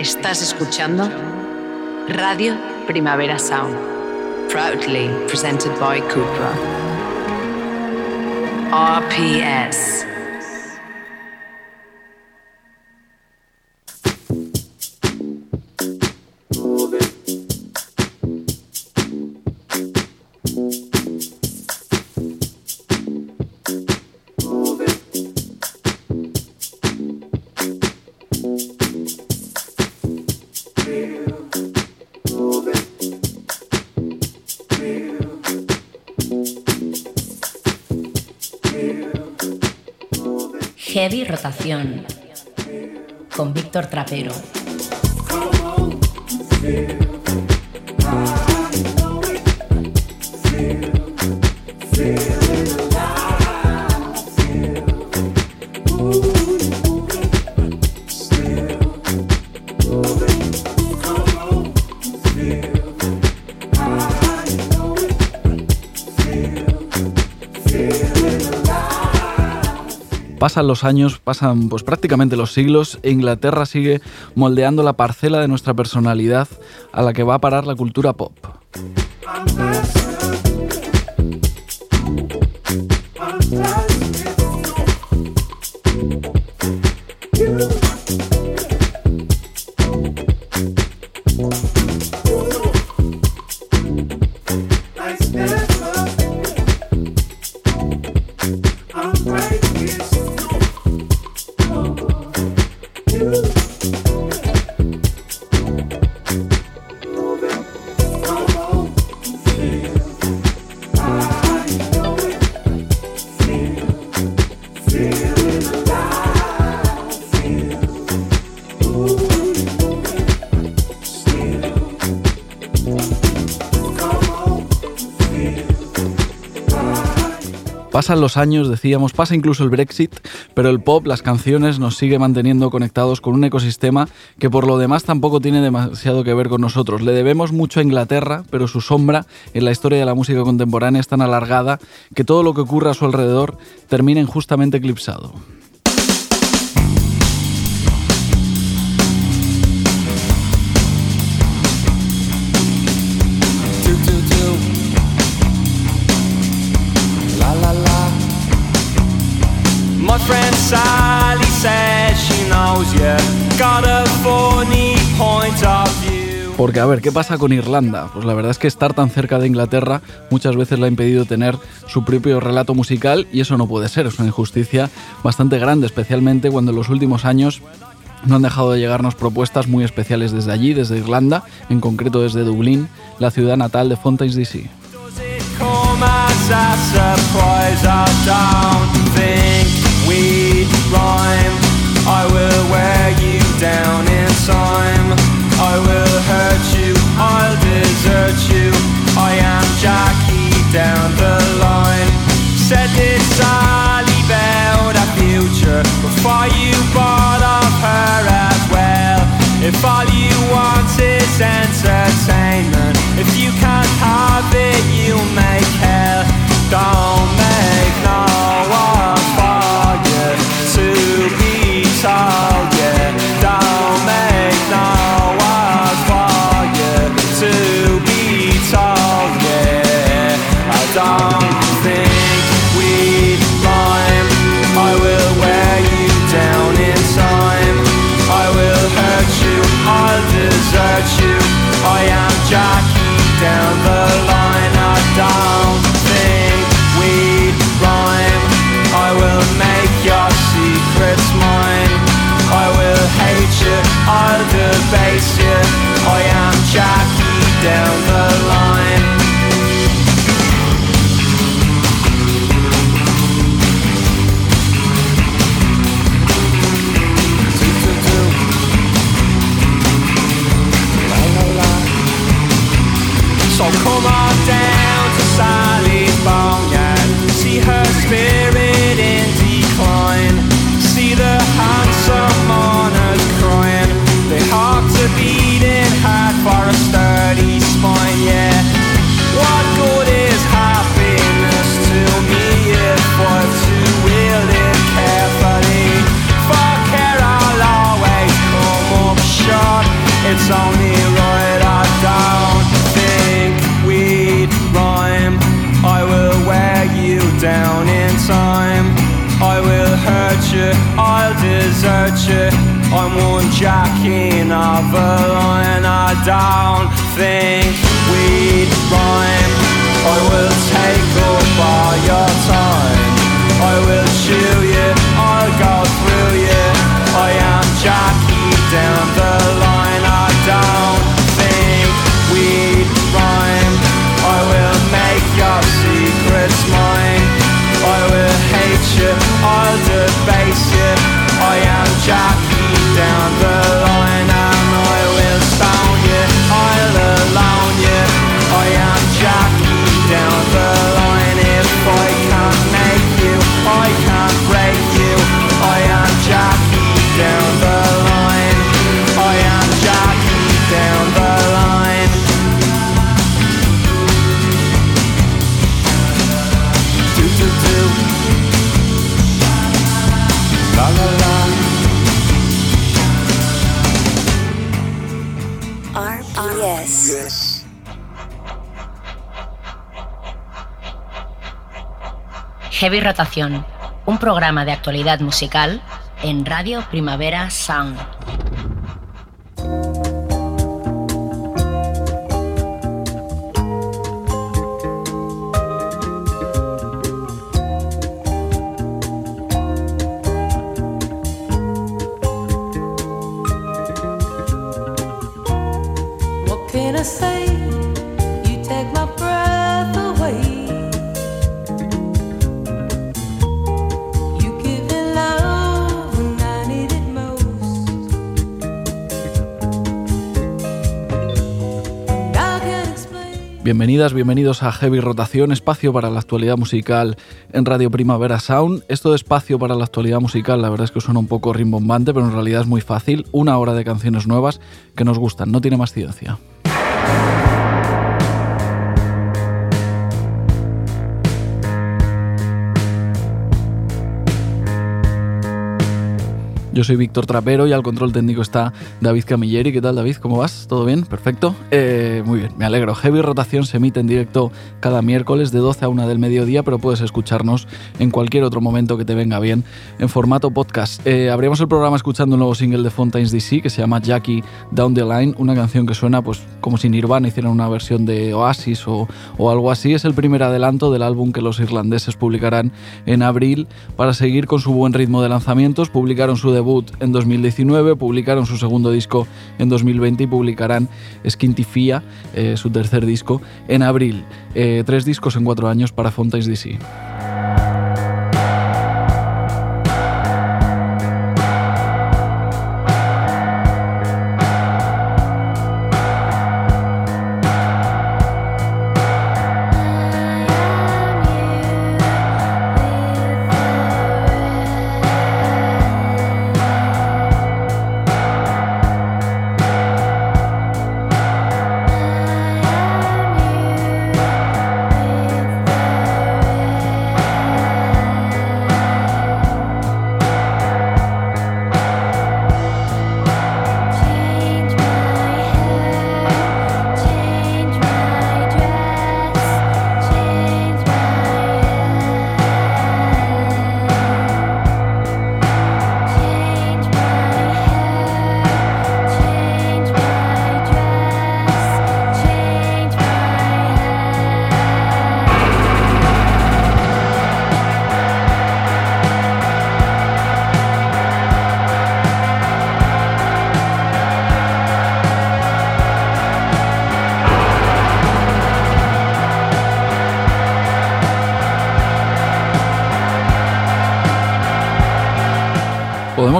Estás escuchando Radio Primavera Sound, proudly presented by Cupra. RPS. Con Víctor Trapero. Pasan los años, pasan pues prácticamente los siglos e Inglaterra sigue moldeando la parcela de nuestra personalidad a la que va a parar la cultura pop. Pasan los años, decíamos, pasa incluso el Brexit, pero el pop, las canciones nos sigue manteniendo conectados con un ecosistema que por lo demás tampoco tiene demasiado que ver con nosotros. Le debemos mucho a Inglaterra, pero su sombra en la historia de la música contemporánea es tan alargada que todo lo que ocurre a su alrededor termina injustamente eclipsado. Porque a ver, ¿qué pasa con Irlanda? Pues la verdad es que estar tan cerca de Inglaterra muchas veces le ha impedido tener su propio relato musical y eso no puede ser, es una injusticia bastante grande, especialmente cuando en los últimos años no han dejado de llegarnos propuestas muy especiales desde allí, desde Irlanda, en concreto desde Dublín, la ciudad natal de Fontaine's DC. I will hurt you, I'll desert you. I am Jackie down the line. Said this Ali about a future before you bought up her as well. If all you want is entertainment, if you can't you, I'll desert you. I'm one jacking of a line. I don't think we'd rhyme. I will take Heavy Rotación, un programa de actualidad musical en Radio Primavera Sound. Bienvenidas, bienvenidos a Heavy Rotación, espacio para la actualidad musical en Radio Primavera Sound. Esto de espacio para la actualidad musical, la verdad es que suena un poco rimbombante, pero en realidad es muy fácil. Una hora de canciones nuevas que nos gustan, no tiene más ciencia. Yo soy Víctor Trapero y al control técnico está David Camilleri. ¿Qué tal, David? ¿Cómo vas? ¿Todo bien? Perfecto. Eh, muy bien, me alegro. Heavy Rotación se emite en directo cada miércoles de 12 a 1 del mediodía, pero puedes escucharnos en cualquier otro momento que te venga bien en formato podcast. Eh, abrimos el programa escuchando un nuevo single de Fontaines DC que se llama Jackie Down the Line, una canción que suena pues como si Nirvana hicieran una versión de Oasis o, o algo así. Es el primer adelanto del álbum que los irlandeses publicarán en abril para seguir con su buen ritmo de lanzamientos. Publicaron su debut en 2019, publicaron su segundo disco en 2020 y publicarán Skintifia, eh, su tercer disco, en abril. Eh, tres discos en cuatro años para Fontaines DC.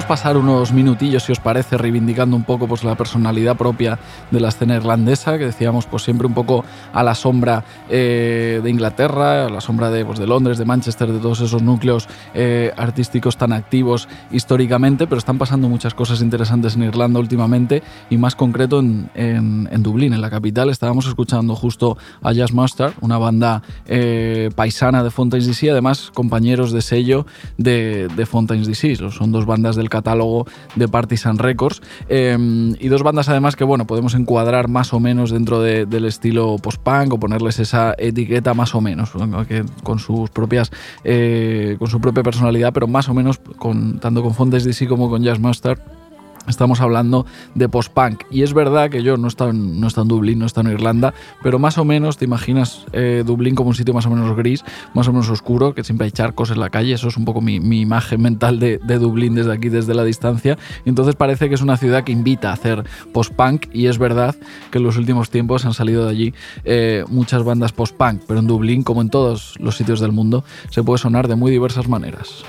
Podemos pasar unos minutillos, si os parece, reivindicando un poco pues, la personalidad propia de la escena irlandesa, que decíamos pues, siempre un poco a la sombra eh, de Inglaterra, a la sombra de, pues, de Londres, de Manchester, de todos esos núcleos eh, artísticos tan activos históricamente, pero están pasando muchas cosas interesantes en Irlanda últimamente y más concreto en, en- en Dublín, en la capital. Estábamos escuchando justo a Jazz Mustard, una banda eh, paisana de Fontaines DC, además compañeros de sello de, de Fontaines DC. Son dos bandas del catálogo de Partisan Records. Em, y dos bandas además que bueno, podemos encuadrar más o menos dentro del estilo post-punk o ponerles esa etiqueta más o menos, con sus propias, eh, con su propia personalidad, pero más o menos con, tanto con Fontes DC como con Jazz Mustard Estamos hablando de post-punk. Y es verdad que yo no he, en, no en Dublín, no he en Irlanda, pero más o menos te imaginas eh, Dublín como un sitio más o menos gris, más o menos oscuro, que siempre hay charcos en la calle. Eso es un poco mi, imagen mental de, Dublín desde aquí, desde la distancia. entonces parece que es una ciudad que invita a hacer post-punk. Y es verdad que en los últimos tiempos han salido de allí eh, muchas bandas post-punk. Pero en Dublín, como en todos los sitios del mundo, se puede sonar de muy diversas maneras.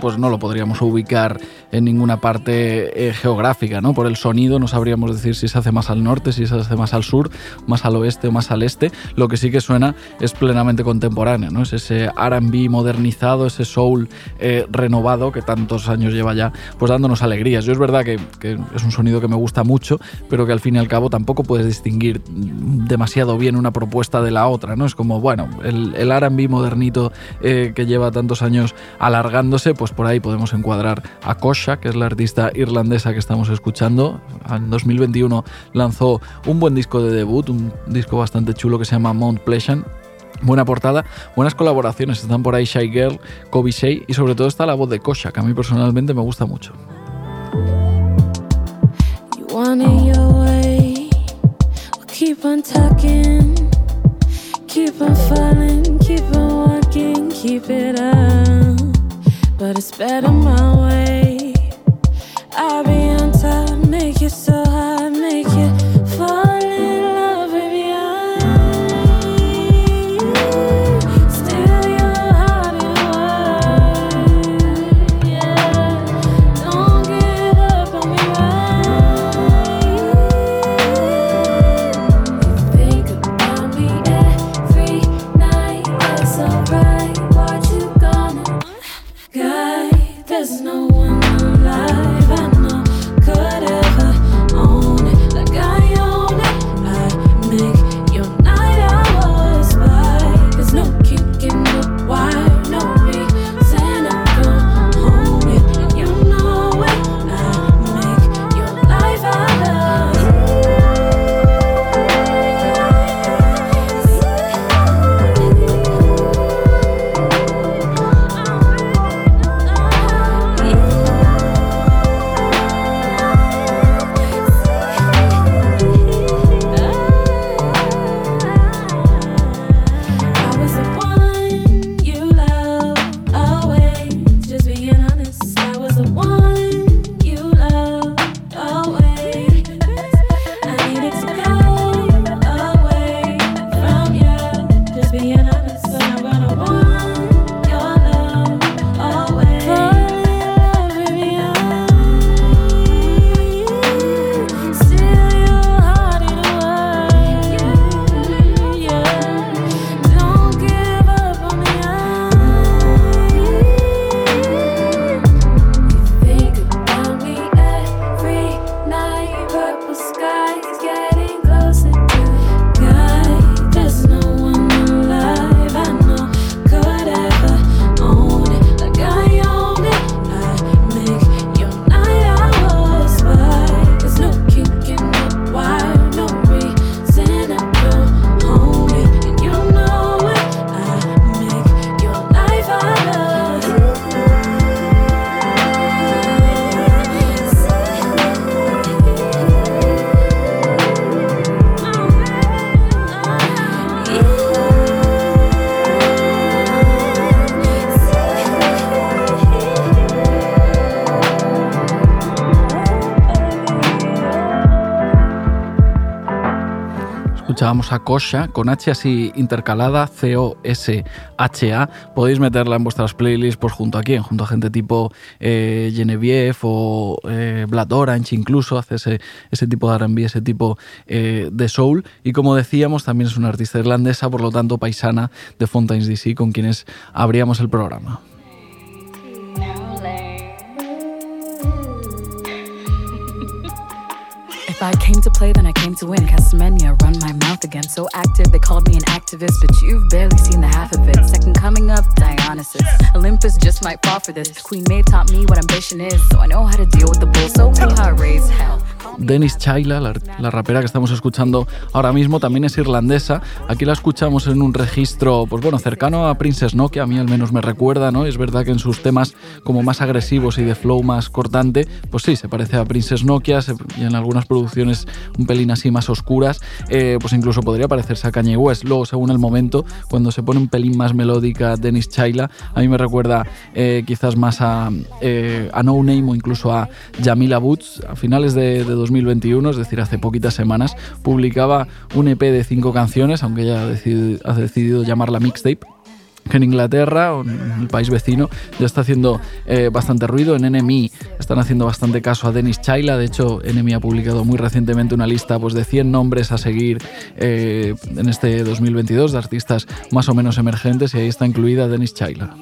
Pues no lo podríamos ubicar en ninguna parte eh, geográfica, ¿no? Por el sonido no sabríamos decir si se hace más al norte, si se hace más al sur, más al oeste o más al este. Lo que sí que suena es plenamente contemporáneo, ¿no? Es ese R&B modernizado, ese soul eh, renovado que tantos años lleva ya, pues dándonos alegrías. Yo es verdad que, es un sonido que me gusta mucho, pero que al fin y al cabo tampoco puedes distinguir demasiado bien una propuesta de la otra, ¿no? Es como, bueno, el, el R&B modernito eh, que lleva tantos años alargándose, pues por ahí podemos encuadrar a Que es la artista irlandesa que estamos escuchando. En 2021 lanzó un buen disco de debut, un disco bastante chulo que se llama Mount Pleasant. Buena portada, buenas colaboraciones. Están por ahí Shy Girl, Kobe Shea y sobre todo está la voz de Kosha, que a mí personalmente me gusta mucho. but it's better my way. I'll be on top, make you so hot, Escuchábamos a Kosha con H así intercalada, C-O-S-H-A. Podéis meterla en vuestras playlists pues, junto a quién, junto a gente tipo eh, Genevieve o eh, Blood Orange, incluso hace ese, ese tipo de RB, ese tipo eh, de soul. Y como decíamos, también es una artista irlandesa, por lo tanto paisana de Fontaines DC, con quienes abríamos el programa. I came to play, then I came to win. Castamania, run my mouth again. So active, they called me an activist, but you've barely seen the half of it. Second coming of Dionysus. Olympus just might fall for this. Queen Maeve taught me what ambition is, so I know how to deal with the bull. So we hard raise hell. Dennis Chaila, la, rapera que estamos escuchando ahora mismo, también es irlandesa. Aquí la escuchamos en un registro, pues bueno, cercano a Princess Nokia, a mí al menos me recuerda, ¿no? Es verdad que en sus temas como más agresivos y de flow más cortante, pues sí, se parece a Princess Nokia y en algunas producciones un pelín así más oscuras, eh, pues incluso podría parecerse a Kanye West. Luego, según el momento, cuando se pone un pelín más melódica Dennis Chaila, a mí me recuerda eh, quizás más a, eh, a No Name o incluso a Jamila Boots a finales de 2021, es decir, hace poquitas semanas, publicaba un EP de cinco canciones, aunque decidido, ha decidido llamarla mixtape que en Inglaterra en el país vecino ya está haciendo eh, bastante ruido. En NME están haciendo bastante caso a Dennis Chaila. De hecho, NME ha publicado muy recientemente una lista pues, de 100 nombres a seguir eh, en este 2022 de artistas más o menos emergentes y ahí está incluida Dennis Chaila.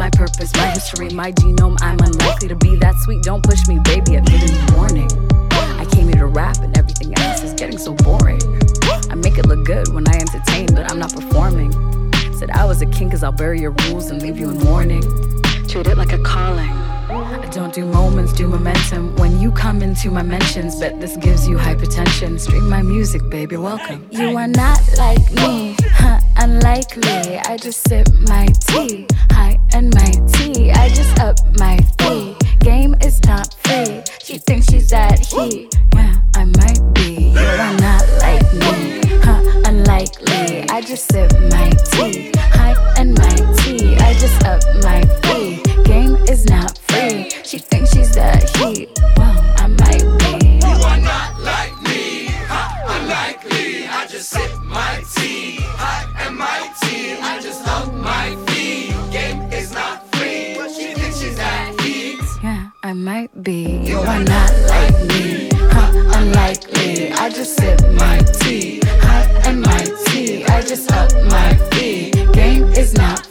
my purpose, my history, my genome. I'm unlikely to be that sweet. Don't push me, baby. I'm giving you warning. I came here to rap, and everything else is getting so boring. I make it look good when I entertain, but I'm not performing. Said I was a king, cause I'll bury your rules and leave you in mourning. Treat it like a calling. Don't do moments, do momentum. When you come into my mentions, bet this gives you hypertension. Stream my music, baby, welcome. You are not like me, huh? Unlikely. I just sip my tea, high and tea. I just up my fee. Game is not free. She thinks she's that heat. Yeah, I might be. You are not like me, huh? Unlikely. I just sip my tea, high and tea. I just up my fee. Game is not free. She thinks she's that heat. Well, I might be. You are not like me, huh? Unlikely. I just sip my tea, hot and my tea. I just love my feet. Game is not free, but she thinks she's that heat. Yeah, I might be. You are not like me, huh? Unlikely. I just sip my tea, hot and my tea. I just up my fee. Game is not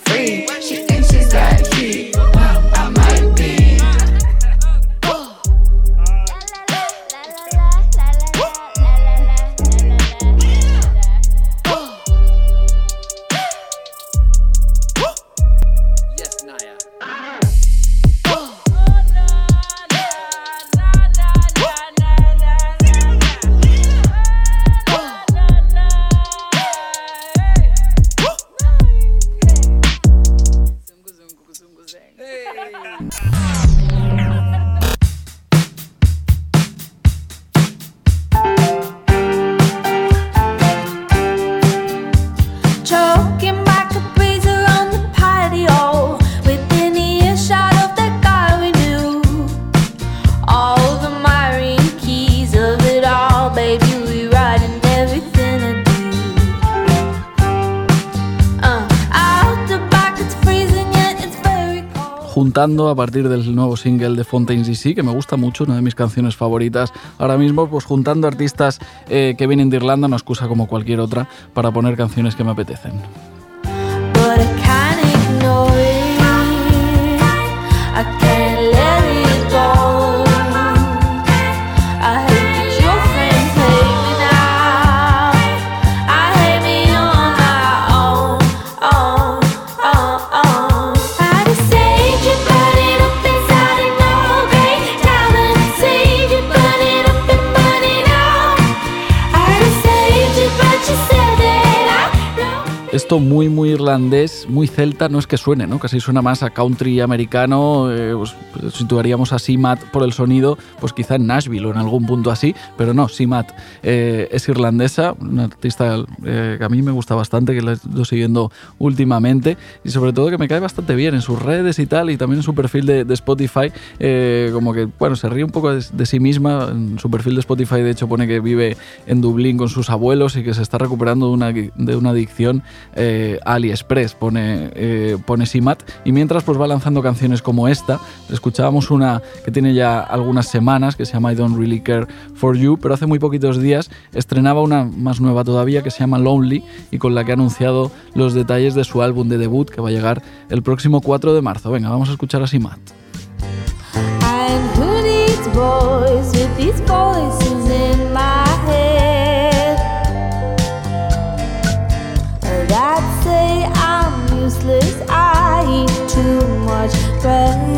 a partir del nuevo single de Fontaines DC, que me gusta mucho, una de mis canciones favoritas ahora mismo, pues juntando artistas eh, que vienen de Irlanda, una excusa como cualquier otra para poner canciones que me apetecen. Esto muy, muy irlandés, muy celta, no es que suene, ¿no? Casi suena más a country americano, eh, pues, pues, situaríamos a Simat por el sonido, pues quizá en Nashville o en algún punto así, pero no, Simat eh, es irlandesa, una artista eh, que a mí me gusta bastante, que la ido siguiendo últimamente y sobre todo que me cae bastante bien en sus redes y tal, y también en su perfil de, Spotify, como que, bueno, se ríe un poco de, sí misma, en su perfil de Spotify de hecho pone que vive en Dublín con sus abuelos y que se está recuperando de una, de una adicción eh, AliExpress, pone, eh, pone Simat, y mientras pues va lanzando canciones como esta, escuchábamos una que tiene ya algunas semanas, que se llama I Don't Really Care For You, pero hace muy poquitos días estrenaba una más nueva todavía que se llama Lonely y con la que ha anunciado los detalles de su álbum de debut que va a llegar el próximo 4 de marzo. Venga, vamos a escuchar a Simat. 对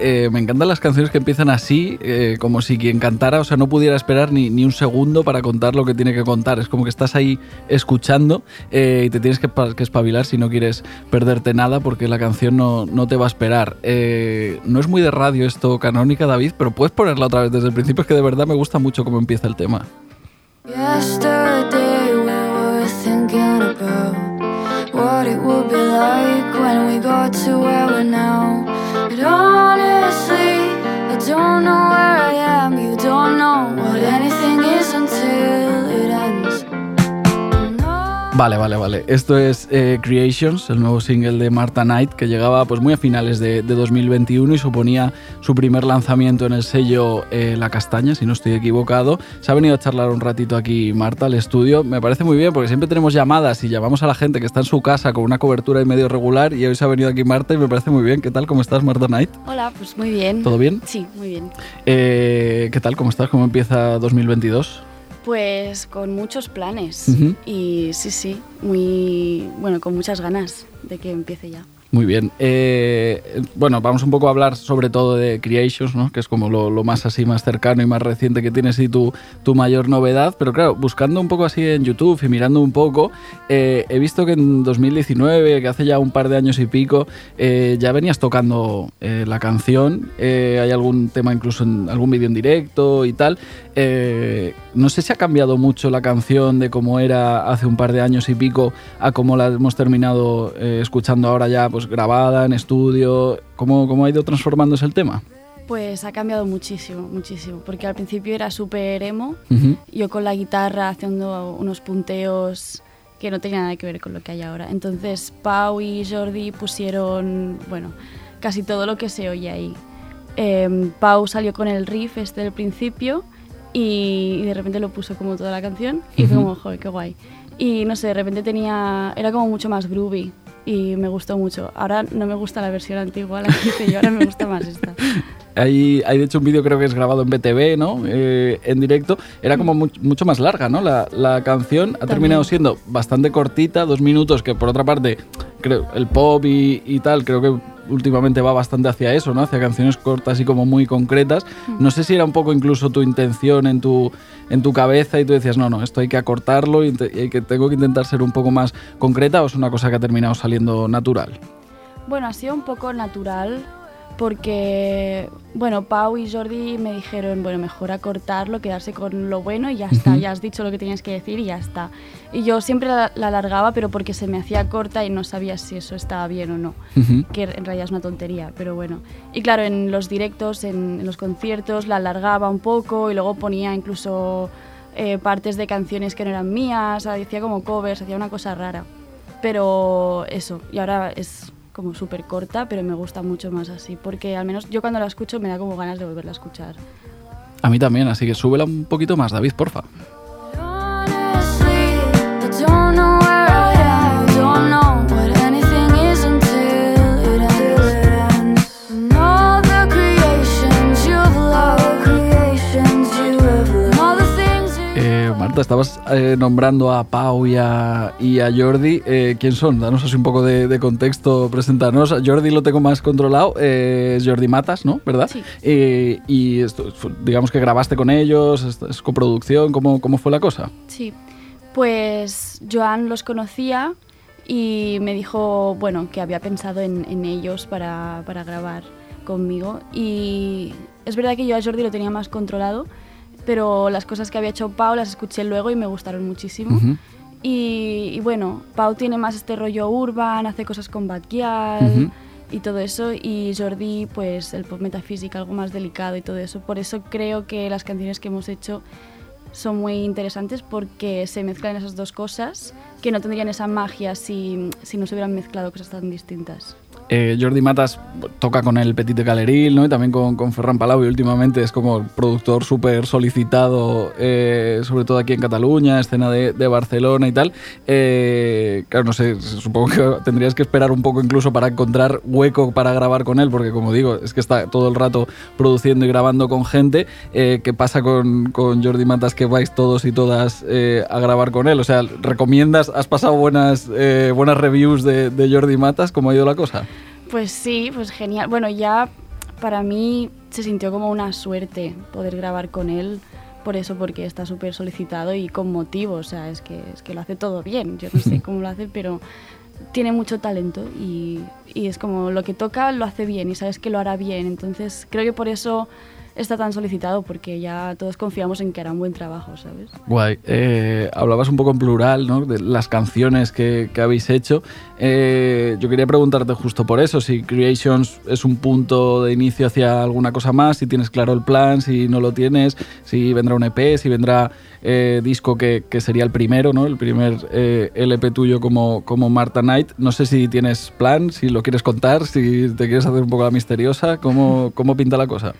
eh, me encantan las canciones que empiezan así, eh, como si quien cantara, o sea, no pudiera esperar ni, ni un segundo para contar lo que tiene que contar. Es como que estás ahí escuchando eh, y te tienes que, que espabilar si no quieres perderte nada porque la canción no, no te va a esperar. No es muy de radio esto canónica, David, pero puedes ponerla otra vez desde el principio. Es que de verdad me gusta mucho cómo empieza el tema. Vale, vale, vale. Esto es eh, Creations, el nuevo single de Marta Knight, que llegaba pues muy a finales de, de 2021 y suponía su primer lanzamiento en el sello eh, La Castaña, si no estoy equivocado. Se ha venido a charlar un ratito aquí Marta al estudio. Me parece muy bien porque siempre tenemos llamadas y llamamos a la gente que está en su casa con una cobertura y medio regular y hoy se ha venido aquí Marta y me parece muy bien. ¿Qué tal? ¿Cómo estás, Marta Knight? Hola, pues muy bien. ¿Todo bien? Sí, muy bien. Eh, ¿Qué tal? ¿Cómo estás? ¿Cómo empieza 2022? Pues con muchos planes. Y sí, sí, muy bueno, con muchas ganas de que empiece ya. Muy bien. Eh, bueno, vamos un poco a hablar sobre todo de Creations, ¿no? que es como lo, lo más así, más cercano y más reciente que tienes y tu, tu mayor novedad. Pero claro, buscando un poco así en YouTube y mirando un poco, eh, he visto que en 2019, que hace ya un par de años y pico, eh, ya venías tocando eh, la canción. Eh, hay algún tema incluso en algún vídeo en directo y tal. Eh, no sé si ha cambiado mucho la canción de cómo era hace un par de años y pico a cómo la hemos terminado eh, escuchando ahora ya pues grabada en estudio. ¿Cómo, ¿Cómo ha ido transformándose el tema? Pues ha cambiado muchísimo, muchísimo. Porque al principio era súper emo, yo con la guitarra haciendo unos punteos que no tenían nada que ver con lo que hay ahora. Entonces Pau y Jordi pusieron, bueno, casi todo lo que se oye ahí. Em, Pau salió con el riff este del principio y, de repente lo puso como toda la canción y fue como, joder, qué guay. Y no sé, de repente tenía, era como mucho más groovy y me gustó mucho. Ahora no me gusta la versión antigua, la que hice yo, ahora me gusta más esta. Hay, hay de hecho un vídeo creo que es grabado en BTV, ¿no? Eh, en directo. Era como mu- mucho más larga, ¿no? La, la canción ha terminado siendo bastante cortita, dos minutos, que por otra parte, creo, el pop y, y tal, creo que últimamente va bastante hacia eso, ¿no? Hacia canciones cortas y como muy concretas. No sé si era un poco incluso tu intención en tu, en tu cabeza y tú decías, no, no, esto hay que acortarlo y, te- y hay que, tengo que intentar ser un poco más concreta o es una cosa que ha terminado saliendo natural. Bueno, ha sido un poco natural porque, bueno, Pau y Jordi me dijeron, bueno, mejor acortarlo, quedarse con lo bueno y ya está, ya has dicho lo que tenías que decir y ya está. Y yo siempre la, la alargaba, pero porque se me hacía corta y no sabía si eso estaba bien o no, que en realidad es una tontería, pero bueno. Y claro, en los directos, en, en los conciertos, la alargaba un poco y luego ponía incluso eh, partes de canciones que no eran mías, o sea, decía como covers, hacía una cosa rara. Pero eso, y ahora es como súper corta, pero me gusta mucho más así, porque al menos yo cuando la escucho me da como ganas de volverla a escuchar. A mí también, así que súbela un poquito más, David, porfa. Marta, estabas eh, nombrando a Pau y a, y a Jordi. Eh, ¿Quién son? Danos así un poco de, de contexto, presentarnos. A Jordi lo tengo más controlado, eh, es Jordi Matas, ¿no? ¿Verdad? Sí. Eh, y esto, digamos que grabaste con ellos, es, es coproducción, ¿cómo, ¿cómo fue la cosa? Sí, pues Joan los conocía y me dijo, bueno, que había pensado en, en ellos para, para grabar conmigo. Y es verdad que yo a Jordi lo tenía más controlado, pero las cosas que había hecho Pau las escuché luego y me gustaron muchísimo. Y, y bueno, Pau tiene más este rollo urban, hace cosas con Batguial Ujú. y todo eso. Y Jordi, pues el pop metafísica, algo más delicado y todo eso. Por eso creo que las canciones que hemos hecho son muy interesantes porque se mezclan esas dos cosas que no tendrían esa magia si, si no se hubieran mezclado cosas tan distintas. Eh, Jordi Matas toca con el Petit de Galeril, ¿no? Y también con, Ferran Palau y últimamente es como productor súper solicitado, eh, sobre todo aquí en Cataluña, escena de, Barcelona y tal. Eh, no sé, supongo que tendrías que esperar un poco incluso para encontrar hueco para grabar con él, porque como digo, es que está todo el rato produciendo y grabando con gente. Eh, ¿Qué pasa con, Jordi Matas que vais todos y todas a grabar con él? O sea, ¿recomiendas, has pasado buenas, buenas reviews de, de Jordi Matas? ¿Cómo ha ido la cosa? Pues sí, pues genial. Bueno, ya para mí se sintió como una suerte poder grabar con él, por eso, porque está súper solicitado y con motivo, o sea, es que, es que lo hace todo bien, yo no sé cómo lo hace, pero tiene mucho talento y, y es como lo que toca lo hace bien y sabes que lo hará bien, entonces creo que por eso está tan solicitado, porque ya todos confiamos en que hará un buen trabajo, ¿sabes? Guay. Eh, hablabas un poco en plural, ¿no? De las canciones que, que habéis hecho. Eh, yo quería preguntarte justo por eso, si Creations es un punto de inicio hacia alguna cosa más, si tienes claro el plan, si no lo tienes, si vendrá un EP, si vendrá eh, disco que, que sería el primero, ¿no? El primer eh, LP tuyo como, como Marta Knight. No sé si tienes plan, si lo quieres contar, si te quieres hacer un poco la misteriosa, ¿cómo, cómo pinta la cosa?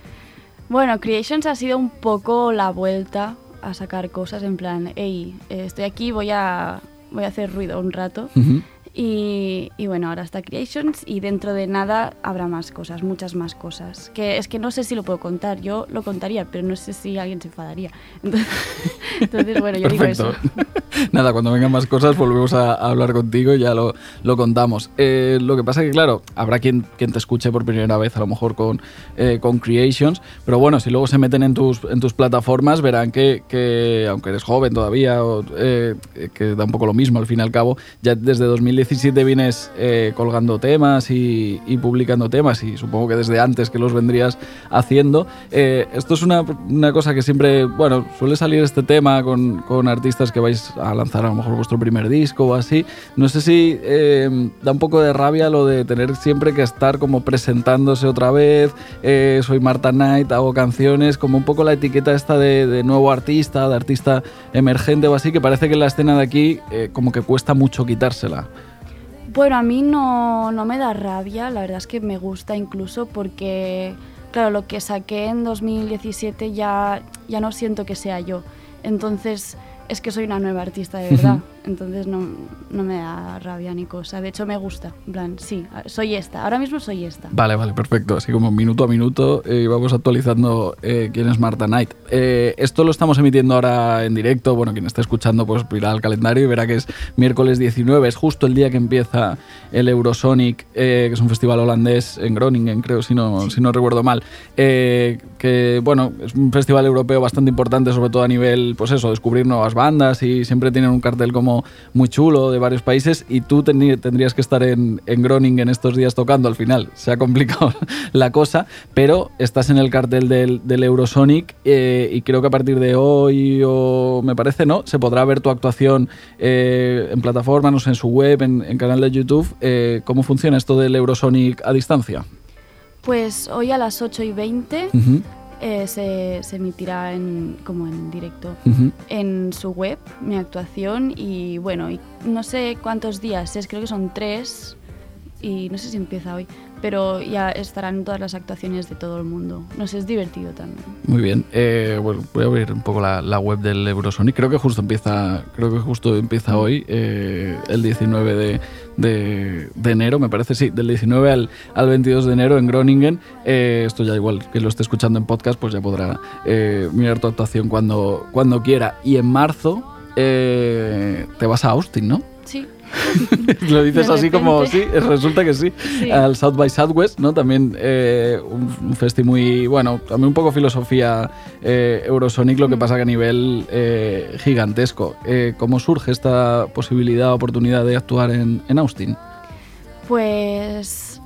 Bueno, Creations ha sido un poco la vuelta a sacar cosas en plan, hey, eh, estoy aquí, voy a, voy a hacer ruido un rato. Y, y bueno, ahora está Creations y dentro de nada habrá más cosas, muchas más cosas. Que es que no sé si lo puedo contar, yo lo contaría, pero no sé si alguien se enfadaría. Entonces, entonces, bueno, yo digo Perfecto. eso. Nada, cuando vengan más cosas volvemos a, a hablar contigo y ya lo, lo contamos. Eh, lo que pasa es que, claro, habrá quien, quien te escuche por primera vez, a lo mejor con, eh, con Creations, pero bueno, si luego se meten en tus, en tus plataformas, verán que, que aunque eres joven todavía, o, eh, que da un poco lo mismo al fin y al cabo, ya desde 2017 vienes eh, colgando temas y, publicando temas, y supongo que desde antes que los vendrías haciendo. Eh, esto es una, una cosa que siempre, bueno, suele salir este tema con, con artistas que vais a lanzar a lo mejor vuestro primer disco o así. No sé si eh, da un poco de rabia lo de tener siempre que estar como presentándose otra vez. soy Marta Knight, hago canciones, como un poco la etiqueta esta de, de nuevo artista, de artista emergente o así, que parece que la escena de aquí como que cuesta mucho quitársela. Bueno, a mí no, no me da rabia, la verdad es que me gusta incluso porque, claro, lo que saqué en 2017 ya, ya no siento que sea yo. Entonces, es que soy una nueva artista de verdad. Entonces, no, no me da rabia ni cosa. De hecho, me gusta. En plan, sí, soy esta. Ahora mismo soy esta. Vale, vale, perfecto. Así como minuto a minuto eh, vamos actualizando eh, quién es Marta Knight. Eh, esto lo estamos emitiendo ahora en directo. Bueno, quien está escuchando pues irá al calendario y verá que es miércoles 19. Es justo el día que empieza el Eurosonic, eh, que es un festival holandés en Groningen, creo, si no, si no recuerdo mal. Eh, que, bueno, es un festival europeo bastante importante, sobre todo a nivel, pues eso, descubrir nuevas bandas y siempre tienen un cartel como muy chulo de varios países y tú tendrías que estar en, en Groningen estos días tocando al final. Se ha complicado la cosa, pero estás en el cartel del, del Eurosonic eh, y creo que a partir de hoy, o me parece, ¿no? Se podrá ver tu actuación eh, en plataforma, no sé, en su web, en, en canal de YouTube. Eh, ¿Cómo funciona esto del Eurosonic a distancia? Pues hoy a las 8 y 20 Ujú, eh, se, se emitirá en, como en directo en su web mi actuación y bueno, y no sé cuántos días es, creo que son tres y no sé si empieza hoy, pero ya estarán todas las actuaciones de todo el mundo. No sé, es divertido también. Muy bien. Eh, voy a abrir un poco la, web del Eurosonic. Creo que justo empieza, creo que justo empieza hoy, eh, el 19 de, de- de enero, me parece, sí, del 19 al, al 22 de enero en Groningen. Eh, esto ya igual que lo esté escuchando en podcast, pues ya podrá eh, mirar tu actuación cuando, cuando quiera. Y en marzo eh, te vas a Austin, ¿no? Lo dices así como, sí, resulta que sí. Sí. Al South by Southwest, ¿no? También eh, un, un festi muy, bueno, también un poco filosofía eh, Eurosonic, Mm. lo que pasa que a nivel eh, gigantesco. Eh, ¿Cómo surge esta posibilidad, oportunidad de actuar en, en Austin? pues...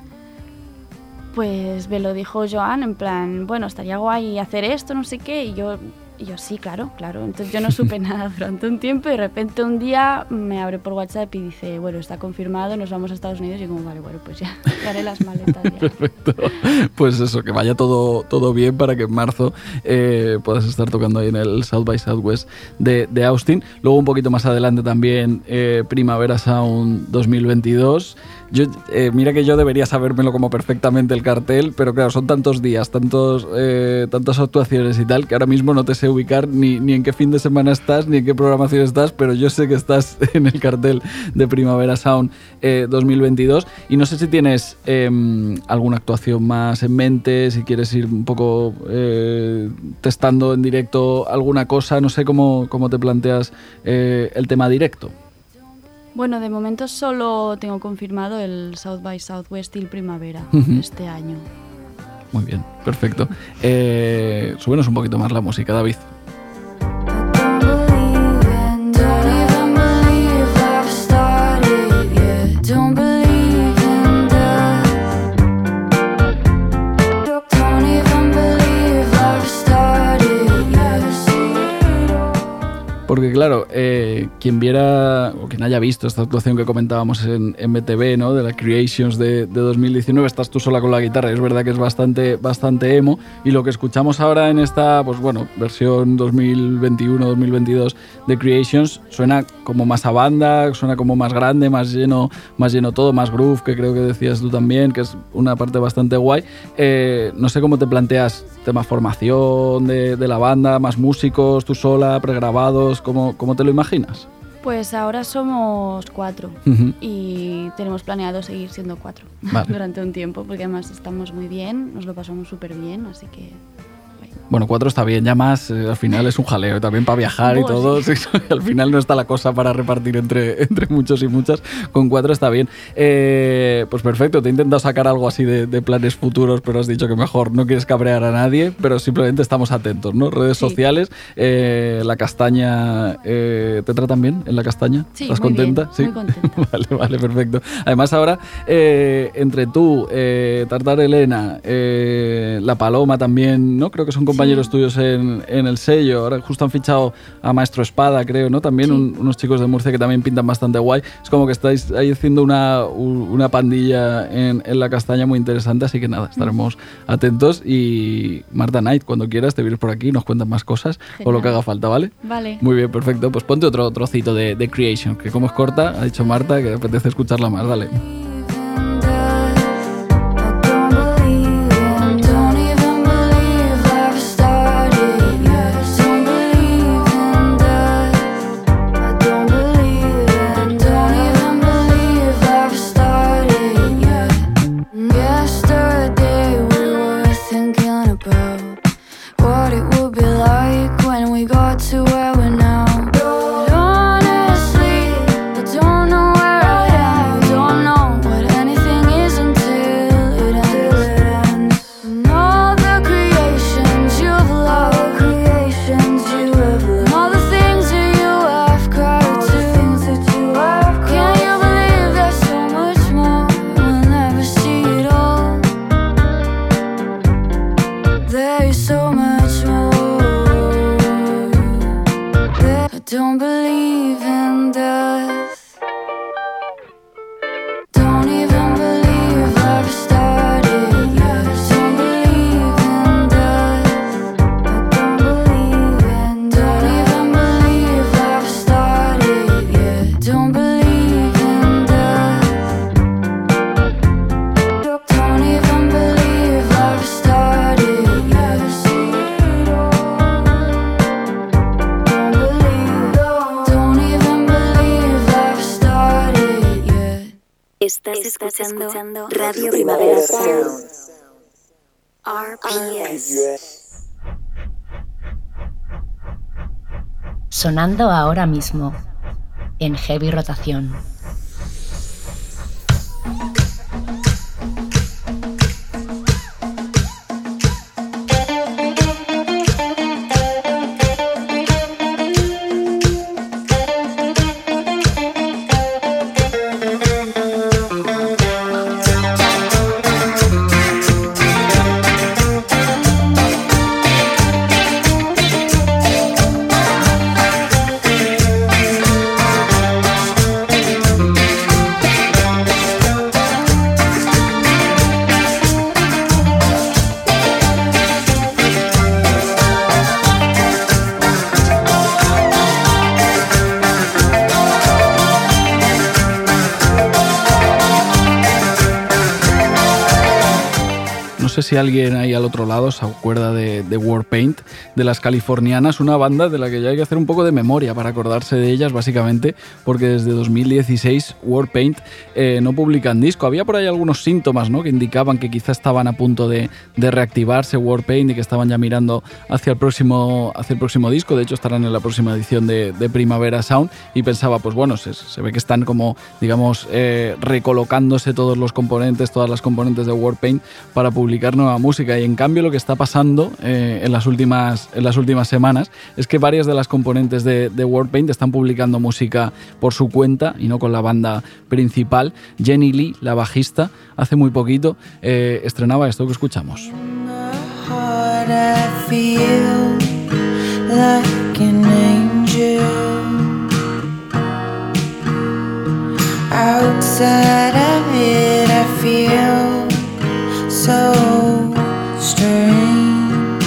Pues me lo dijo Joan en plan, bueno, estaría guay hacer esto, no sé qué, y yo Y yo, sí, claro, claro. Entonces yo no supe nada durante un tiempo y de repente un día me abre por WhatsApp y dice, bueno, está confirmado, nos vamos a Estados Unidos. Y como, vale, bueno, pues ya, ya haré las maletas ya. Perfecto. Pues eso, que vaya todo, todo bien para que en marzo eh, puedas estar tocando ahí en el South by Southwest de, de Austin. Luego un poquito más adelante también eh, Primavera Sound 2022. Yo, eh, mira que yo debería sabérmelo como perfectamente el cartel, pero claro, son tantos días, tantos, eh, tantas actuaciones y tal, que ahora mismo no te sé ubicar ni, ni en qué fin de semana estás, ni en qué programación estás, pero yo sé que estás en el cartel de Primavera Sound eh, 2022. Y no sé si tienes em, alguna actuación más en mente, si quieres ir un poco eh, testando en directo alguna cosa, no sé cómo, cómo te planteas eh, el tema directo. Bueno, de momento solo tengo confirmado el South by Southwest y el Primavera este año. Muy bien, perfecto. Eh, súbenos un poquito más la música, David. Don't Porque claro, eh, quien viera o quien haya visto esta actuación que comentábamos en, BTV, ¿no? De la Creations de, de 2019, estás tú sola con la guitarra, es verdad que es bastante, bastante emo. Y lo que escuchamos ahora en esta, pues bueno, versión 2021-2022 de Creations suena como más a banda, suena como más grande, más lleno, más lleno todo, más groove, que creo que decías tú también, que es una parte bastante guay. Eh, no sé cómo te planteas tema formación de, de la banda, más músicos, tú sola, pregrabados, ¿cómo, cómo te lo imaginas? Pues ahora somos cuatro y tenemos planeado seguir siendo cuatro Vale. durante un tiempo, porque además estamos muy bien, nos lo pasamos súper bien, así que... Bueno, cuatro está bien, ya más, eh, al final es un jaleo, también para viajar y todo, sí. sí, al final no está la cosa para repartir entre, entre muchos y muchas, con cuatro está bien. Eh, pues perfecto, te he intentado sacar algo así de, de planes futuros, pero has dicho que mejor no quieres cabrear a nadie, pero simplemente estamos atentos, ¿no? Redes Sí. sociales, eh, la castaña, ¿te tratan bien en la castaña? Sí, ¿Estás muy bien, contenta? muy contenta. Vale, vale, perfecto. Además ahora, entre tú, eh, Tartar Elena, La Paloma también, ¿no? Creo que son compañeros Sí. tuyos en, en el sello. Ahora justo han fichado a Maestro Espada, creo, ¿no? También Sí. un- unos chicos de Murcia que también pintan bastante guay. Es como que estáis ahí haciendo una, una pandilla en, en la castaña muy interesante, así que nada, estaremos atentos. Y Marta Knight, cuando quieras, te vienes por aquí, nos cuentas más cosas o lo que Genial. haga falta, ¿vale? Vale. Muy bien, perfecto. Pues ponte otro trocito de, de Creation, que como es corta, ha dicho Marta que apetece escucharla más. Dale. Sonando ahora mismo en heavy rotación. Sé si alguien ahí al otro lado se acuerda de, de Warpaint, de las californianas, una banda de la que ya hay que hacer un poco de memoria para acordarse de ellas, básicamente, porque desde 2016 Warpaint eh, no publican disco. Había por ahí algunos síntomas ¿no? que indicaban que quizá estaban a punto de, de reactivarse Warpaint y que estaban ya mirando hacia el próximo, hacia el próximo disco. De hecho, estarán en la próxima edición de, de Primavera Sound y pensaba, pues bueno, se, ve que están como, digamos, eh, recolocándose todos los componentes, todas las componentes de Warpaint para publicar nueva música. Y en cambio, lo que está pasando eh, en, las últimas, en las últimas semanas es que varias de las componentes de, de Warpaint están publicando música por su cuenta y no con la banda principal. Jenny Lee, la bajista, hace muy poquito eh, estrenaba esto que escuchamos. So strange.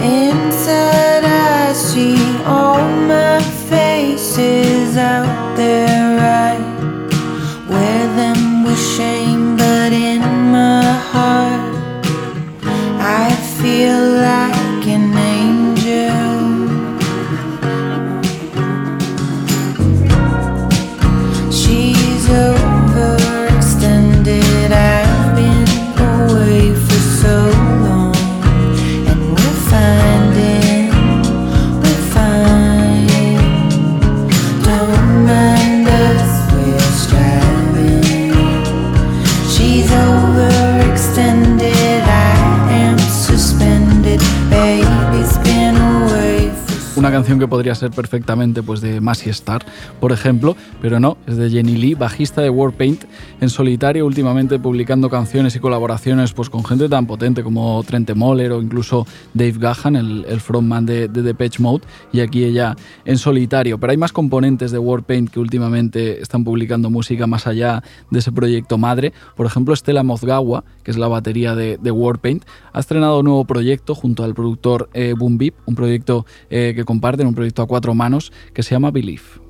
Inside, I see all my faces out there. I canción que podría ser perfectamente pues, de Massey Star, por ejemplo, pero no, es de Jenny Lee, bajista de Warpaint, en solitario, últimamente publicando canciones y colaboraciones pues, con gente tan potente como Trent Moller o incluso Dave Gahan, el, el frontman de, de Depeche Mode, y aquí ella en solitario. Pero hay más componentes de Warpaint que últimamente están publicando música más allá de ese proyecto madre. Por ejemplo, Stella Mozgawa, que es la batería de, de Warpaint, ha estrenado un nuevo proyecto junto al productor eh, Boom Beep, un proyecto eh, que comparten, un proyecto a cuatro manos que se llama Believe.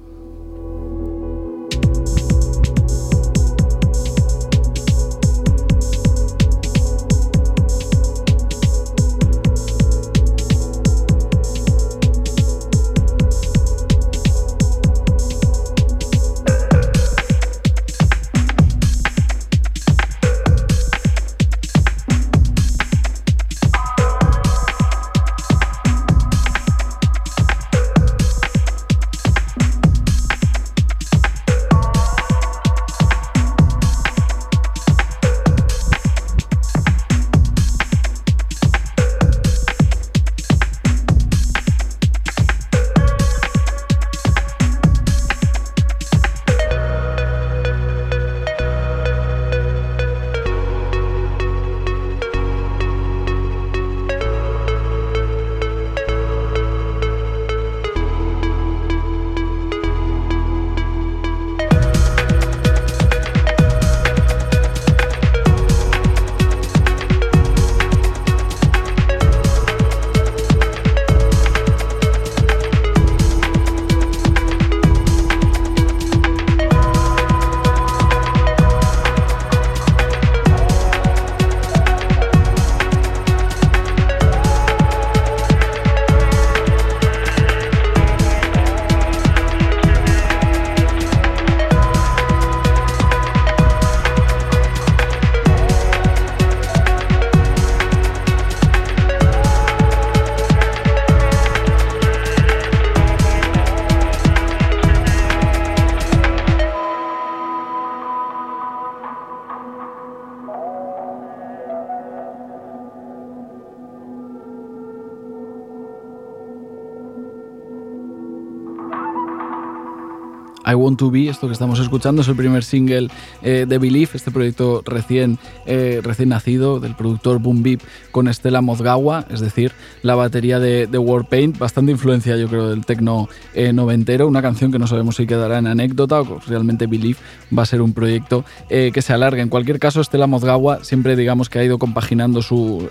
Want to Be, esto que estamos escuchando es el primer single eh, de Believe, este proyecto recién, eh, recién nacido del productor Boom Beep con Estela Mozgawa, es decir, la batería de, de Warpaint, bastante influencia yo creo del tecno eh, noventero, una canción que no sabemos si quedará en anécdota o realmente Believe va a ser un proyecto que se alargue. En cualquier caso, Estela Mozgawa siempre digamos que ha ido compaginando su,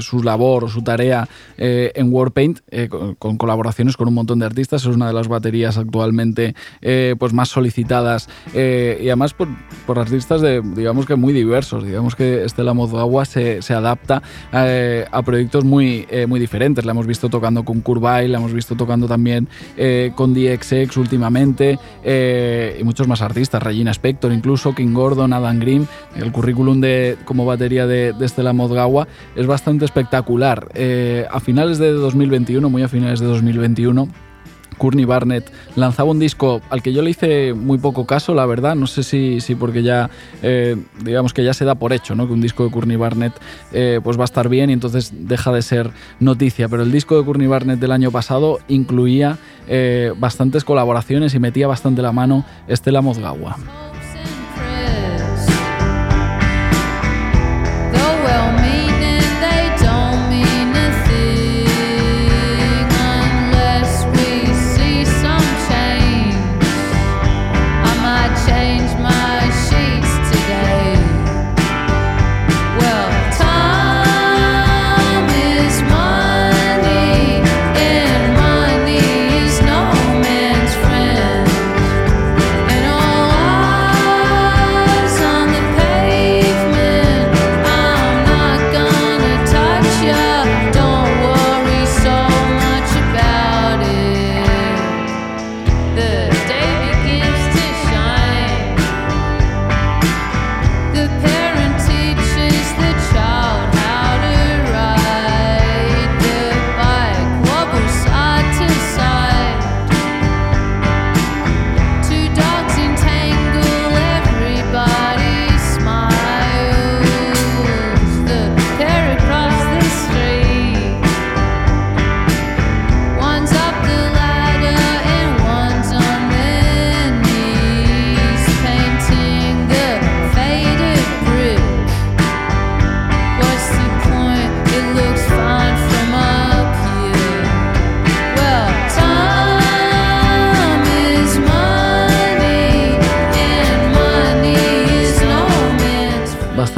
su labor o su tarea en Warpaint con, con colaboraciones con un montón de artistas, es una de las baterías actualmente eh, más solicitadas eh, y además por, por artistas de, digamos que muy diversos. Digamos que Estela Mozgawa se, se adapta eh, a proyectos muy, eh, muy diferentes. La hemos visto tocando con Curvay, la hemos visto tocando también con DXX últimamente y muchos más artistas, Regina Spector incluso, King Gordon, Adam Green. El currículum de, como batería de, de Estela Mozgawa es bastante espectacular. A finales de 2021, muy a finales de 2021, Courtney Barnett lanzaba un disco al que yo le hice muy poco caso, la verdad. No sé si, si porque ya, eh, digamos que ya se da por hecho, ¿no? Que un disco de Courtney Barnett eh, pues va a estar bien y entonces deja de ser noticia. Pero el disco de Courtney Barnett del año pasado incluía eh, bastantes colaboraciones y metía bastante la mano Estela Mozgawa.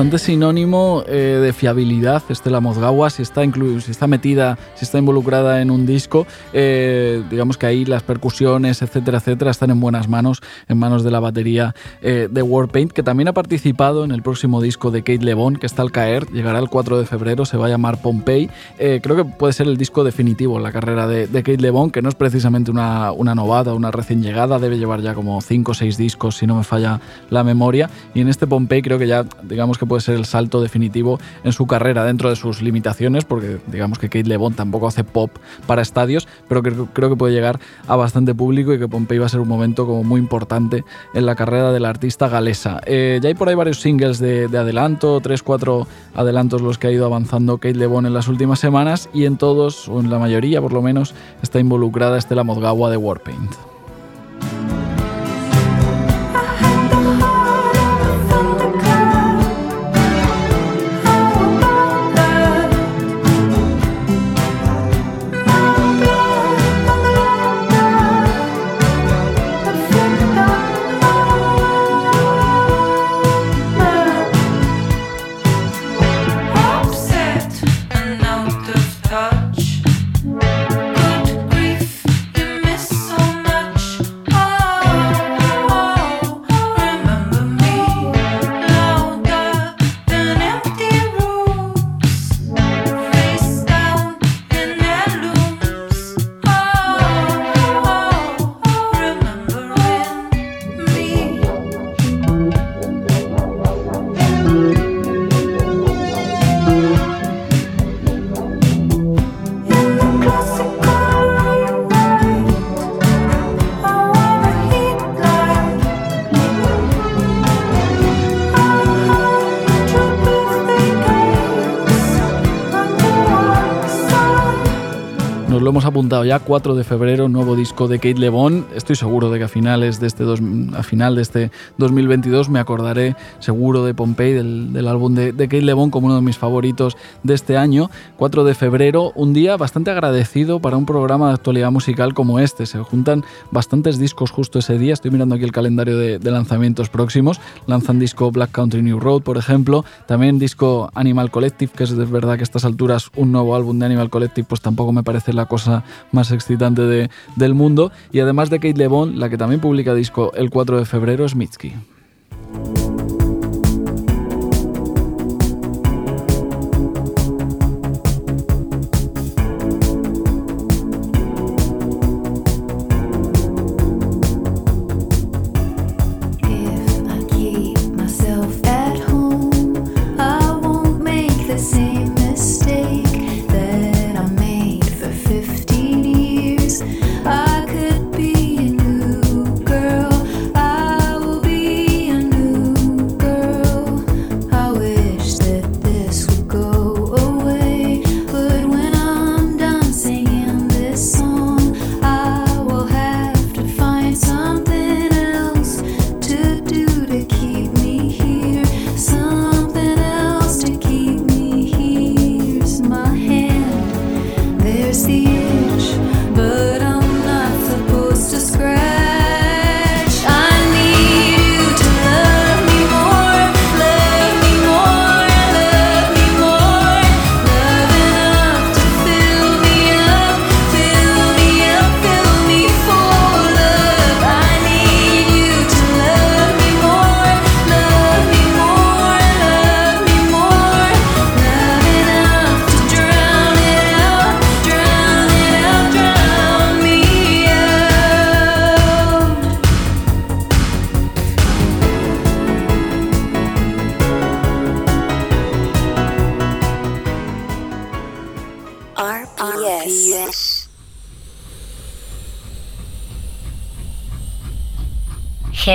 Bastante sinónimo eh, de fiabilidad Estela Mozgawa si está si está metida si está involucrada en un disco eh, digamos que ahí las percusiones etcétera etcétera están en buenas manos en manos de la batería eh, de Warpaint que también ha participado en el próximo disco de Kate LeBon que está al caer llegará el 4 de febrero se va a llamar Pompey Eh, creo que puede ser el disco definitivo en la carrera de, de Kate LeBon que no es precisamente una, una novata una recién llegada debe llevar ya como 5 o 6 discos si no me falla la memoria. Y en este Pompey creo que ya digamos que puede ser el salto definitivo en su carrera dentro de sus limitaciones porque digamos que Kate LeBon tampoco hace pop para estadios pero creo que puede llegar a bastante público y que Pompey va a ser un momento como muy importante en la carrera de la artista galesa. Eh, ya hay por ahí varios singles de, de adelanto tres cuatro adelantos los que ha ido avanzando Kate LeBon en las últimas semanas y en todos o en la mayoría por lo menos está involucrada Estela Mozgawa de Warpaint apuntado ya, 4 de febrero, nuevo disco de Kate LeBon. Estoy seguro de que a finales de este, dos- a final de este 2022 me acordaré seguro de Pompey, del, álbum de, de Kate LeBon como uno de mis favoritos de este año. 4 de febrero, un día bastante agradecido para un programa de actualidad musical como este. Se juntan bastantes discos justo ese día. Estoy mirando aquí el calendario de, de lanzamientos próximos. Lanzan disco Black Country New Road, por ejemplo. También disco Animal Collective, que es de verdad que a estas alturas un nuevo álbum de Animal Collective pues tampoco me parece la cosa más excitante de- del mundo. Y además de Kate LeBon, la que también publica disco el 4 de febrero es Mitski.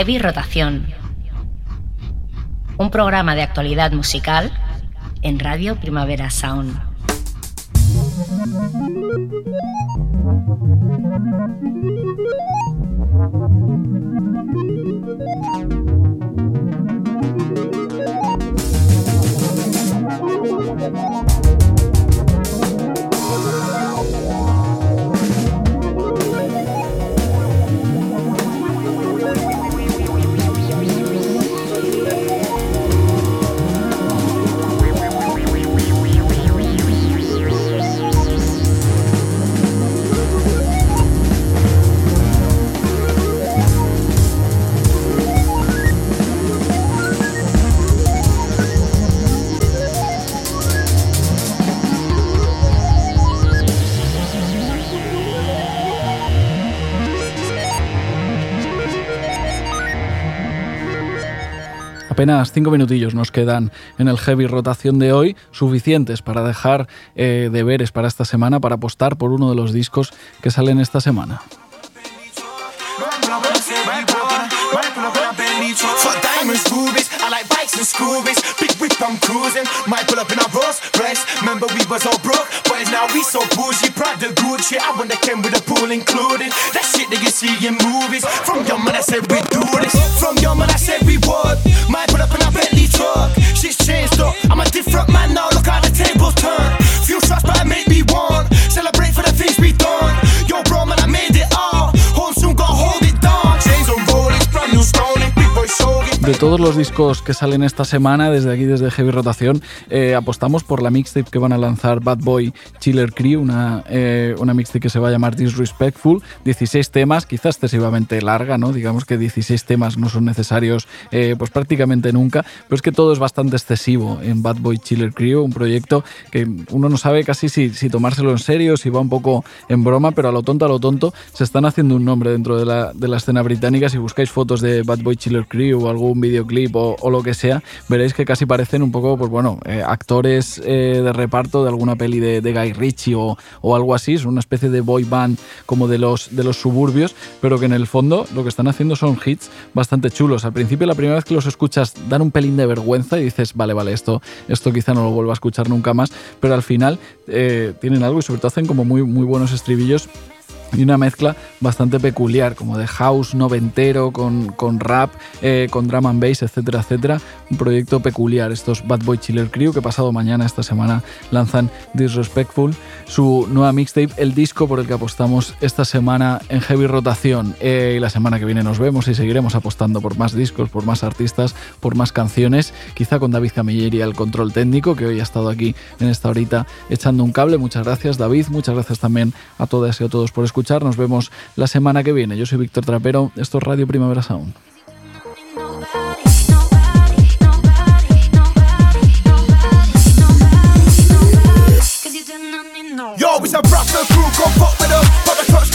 Heavy Rotación. Un programa de actualidad musical en Radio Primavera Sound. Apenas cinco minutillos nos quedan en el heavy rotación de hoy, suficientes para dejar eh, deberes para esta semana, para apostar por uno de los discos que salen esta semana. Diamonds, rubies, I like bikes and scoobies. Big whip, I'm cruising. Might pull up in a Rolls Royce. Remember we was all broke, but now we so bougie. Proud of Gucci. I wonder came with a pool included. That shit that you see in movies. From young man I said we do this. From young man I said we would. Might pull up in a Bentley truck. Shit's changed up. I'm a different man now. Look how the tables turn. Few shots, but I made me one. Celebrate for the things we done. Yo, bro, De todos los discos que salen esta semana, desde aquí, desde Heavy Rotación, eh, apostamos por la mixtape que van a lanzar Bad Boy Chiller Crew, una, eh, una mixtape que se va a llamar Disrespectful. 16 temas, quizás excesivamente larga, ¿no? Digamos que 16 temas no son necesarios eh, pues prácticamente nunca, pero es que todo es bastante excesivo en Bad Boy Chiller Crew, un proyecto que uno no sabe casi si, si tomárselo en serio, si va un poco en broma, pero a lo tonto, a lo tonto, se están haciendo un nombre dentro de la, de la escena británica. Si buscáis fotos de Bad Boy Chiller Crew o algún videoclip o, lo que sea, veréis que casi parecen un poco, pues bueno, eh, actores eh, de reparto de alguna peli de, de Guy Ritchie o, o algo así. Es una especie de boy band como de los, de los suburbios, pero que en el fondo lo que están haciendo son hits bastante chulos. Al principio, la primera vez que los escuchas, dan un pelín de vergüenza y dices, vale, vale, esto, esto quizá no lo vuelva a escuchar nunca más, pero al final eh, tienen algo y sobre todo hacen como muy, muy buenos estribillos y una mezcla bastante peculiar, como de house noventero, con, con rap, eh, con drum and bass, etcétera, etcétera. Un proyecto peculiar, estos Bad Boy Chiller Crew, que pasado mañana, esta semana, lanzan Disrespectful, su nueva mixtape, el disco por el que apostamos esta semana en heavy rotación. Eh, y la semana que viene nos vemos y seguiremos apostando por más discos, por más artistas, por más canciones, quizá con David Camilleri al control técnico, que hoy ha estado aquí en esta horita echando un cable. Muchas gracias, David. Muchas gracias también a todas y a todos por escuchar. Nos vemos la semana que viene. Yo soy Víctor Trapero. Esto es Radio Primavera Sound.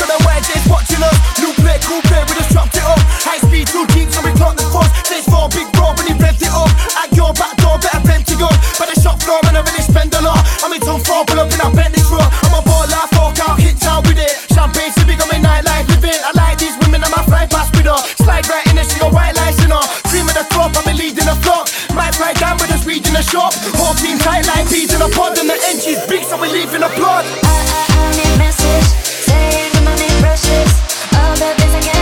Touch, gonna wear this, watching us. New play, cool play, we just dropped it up. High speed, too deep, so we clock the fuzz. Stage four, big bro, when he revved it up. At your back door, better plenty go. By the shop floor, man, I really spend a lot. I'm in town four, pull up in a Bentley truck. I'm a baller, fork out, hit town with it. Champagne, so big on my nightlife living. I like these women, I'm a fly past with her. Slide right in and she got white lights in her. Cream of the crop, I'm leading the flock. Might ride down with us, reading the shop. Whole team tight like peas in a pod, and the engine's big, so we leaving a plot. Yo,